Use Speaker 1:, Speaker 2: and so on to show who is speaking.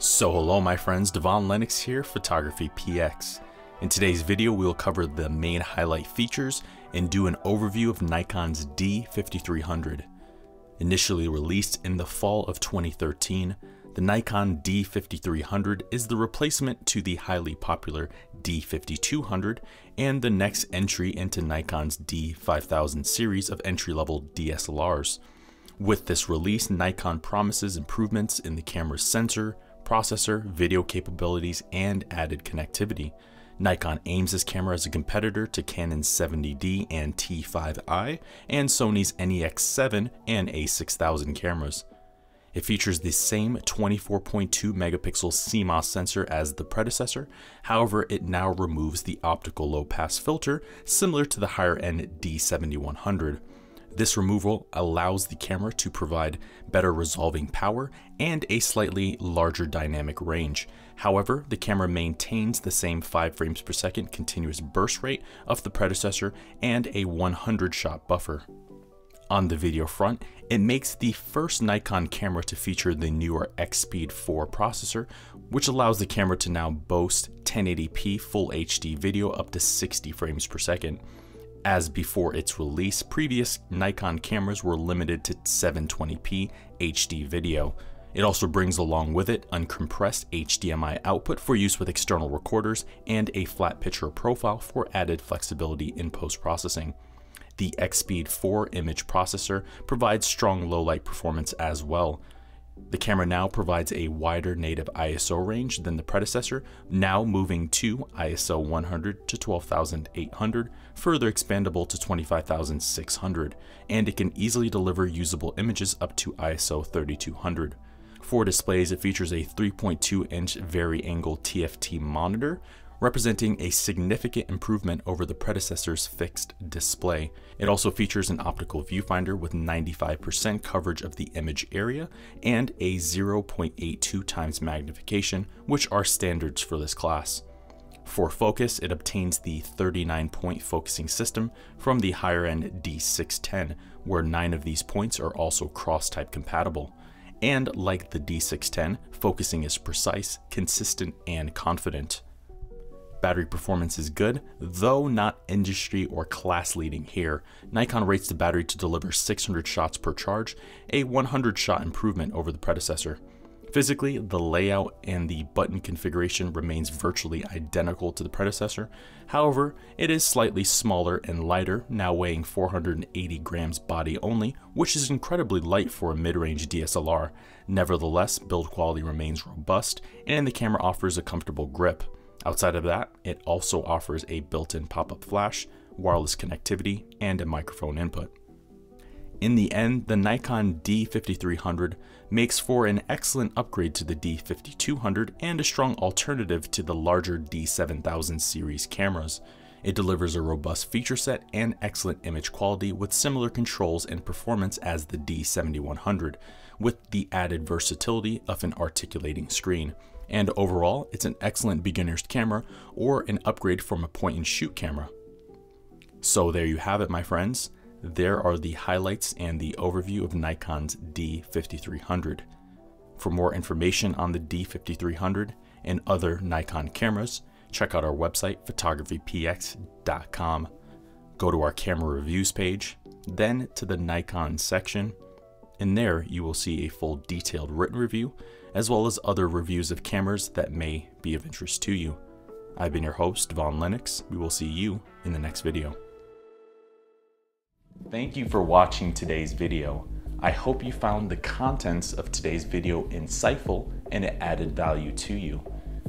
Speaker 1: So hello my friends, Devon Lennox here, Photography PX. In today's video we will cover the main highlight features and do an overview of Nikon's D5300. Initially released in the fall of 2013, the Nikon D5300 is the replacement to the highly popular D5200 and the next entry into Nikon's D5000 series of entry-level DSLRs. With this release, Nikon promises improvements in the camera's sensor, processor, video capabilities, and added connectivity. Nikon aims this camera as a competitor to Canon's 70D and T5i and Sony's NEX7 and A6000 cameras. It features the same 24.2 megapixel CMOS sensor as the predecessor, however it now removes the optical low pass filter similar to the higher end D7100. This removal allows the camera to provide better resolving power and a slightly larger dynamic range. However, the camera maintains the same 5 frames per second continuous burst rate of the predecessor and a 100 shot buffer. On the video front, it makes the first Nikon camera to feature the newer EXPEED 4 processor, which allows the camera to now boast 1080p Full HD video up to 60 frames per second. As before its release, previous Nikon cameras were limited to 720p HD video. It also brings along with it uncompressed HDMI output for use with external recorders and a flat picture profile for added flexibility in post-processing. The EXPEED 4 image processor provides strong low light performance as well. The camera now provides a wider native ISO range than the predecessor, now moving to ISO 100 to 12800, further expandable to 25600, and it can easily deliver usable images up to ISO 3200. For displays, it features a 3.2 inch vari-angle TFT monitor, representing a significant improvement over the predecessor's fixed display. It also features an optical viewfinder with 95% coverage of the image area and a 0.82 times magnification, which are standards for this class. For focus, it obtains the 39 point focusing system from the higher end D610, where 9 of these points are also cross type compatible. And like the D610, focusing is precise, consistent, and confident. Battery performance is good, though not industry or class leading here. Nikon rates the battery to deliver 600 shots per charge, a 100 shot improvement over the predecessor. Physically, the layout and the button configuration remains virtually identical to the predecessor. However, it is slightly smaller and lighter, now weighing 480 grams body only, which is incredibly light for a mid-range DSLR. Nevertheless, build quality remains robust, and the camera offers a comfortable grip. Outside of that, it also offers a built-in pop-up flash, wireless connectivity, and a microphone input. In the end, the Nikon D5300 makes for an excellent upgrade to the D5200 and a strong alternative to the larger D7000 series cameras. It delivers a robust feature set and excellent image quality with similar controls and performance as the D7100, with the added versatility of an articulating screen and overall, it's an excellent beginner's camera or an upgrade from a point and shoot camera. So there you have it, my friends. There are the highlights and the overview of Nikon's D5300. For more information on the D5300 and other Nikon cameras, check out our website, photographypx.com. Go to our camera reviews page, then to the Nikon section, and there you will see a full detailed written review as well as other reviews of cameras that may be of interest to you. I've been your host, Devon Lennox. We will see you in the next video. Thank you for watching today's video. I hope you found the contents of today's video insightful and it added value to you.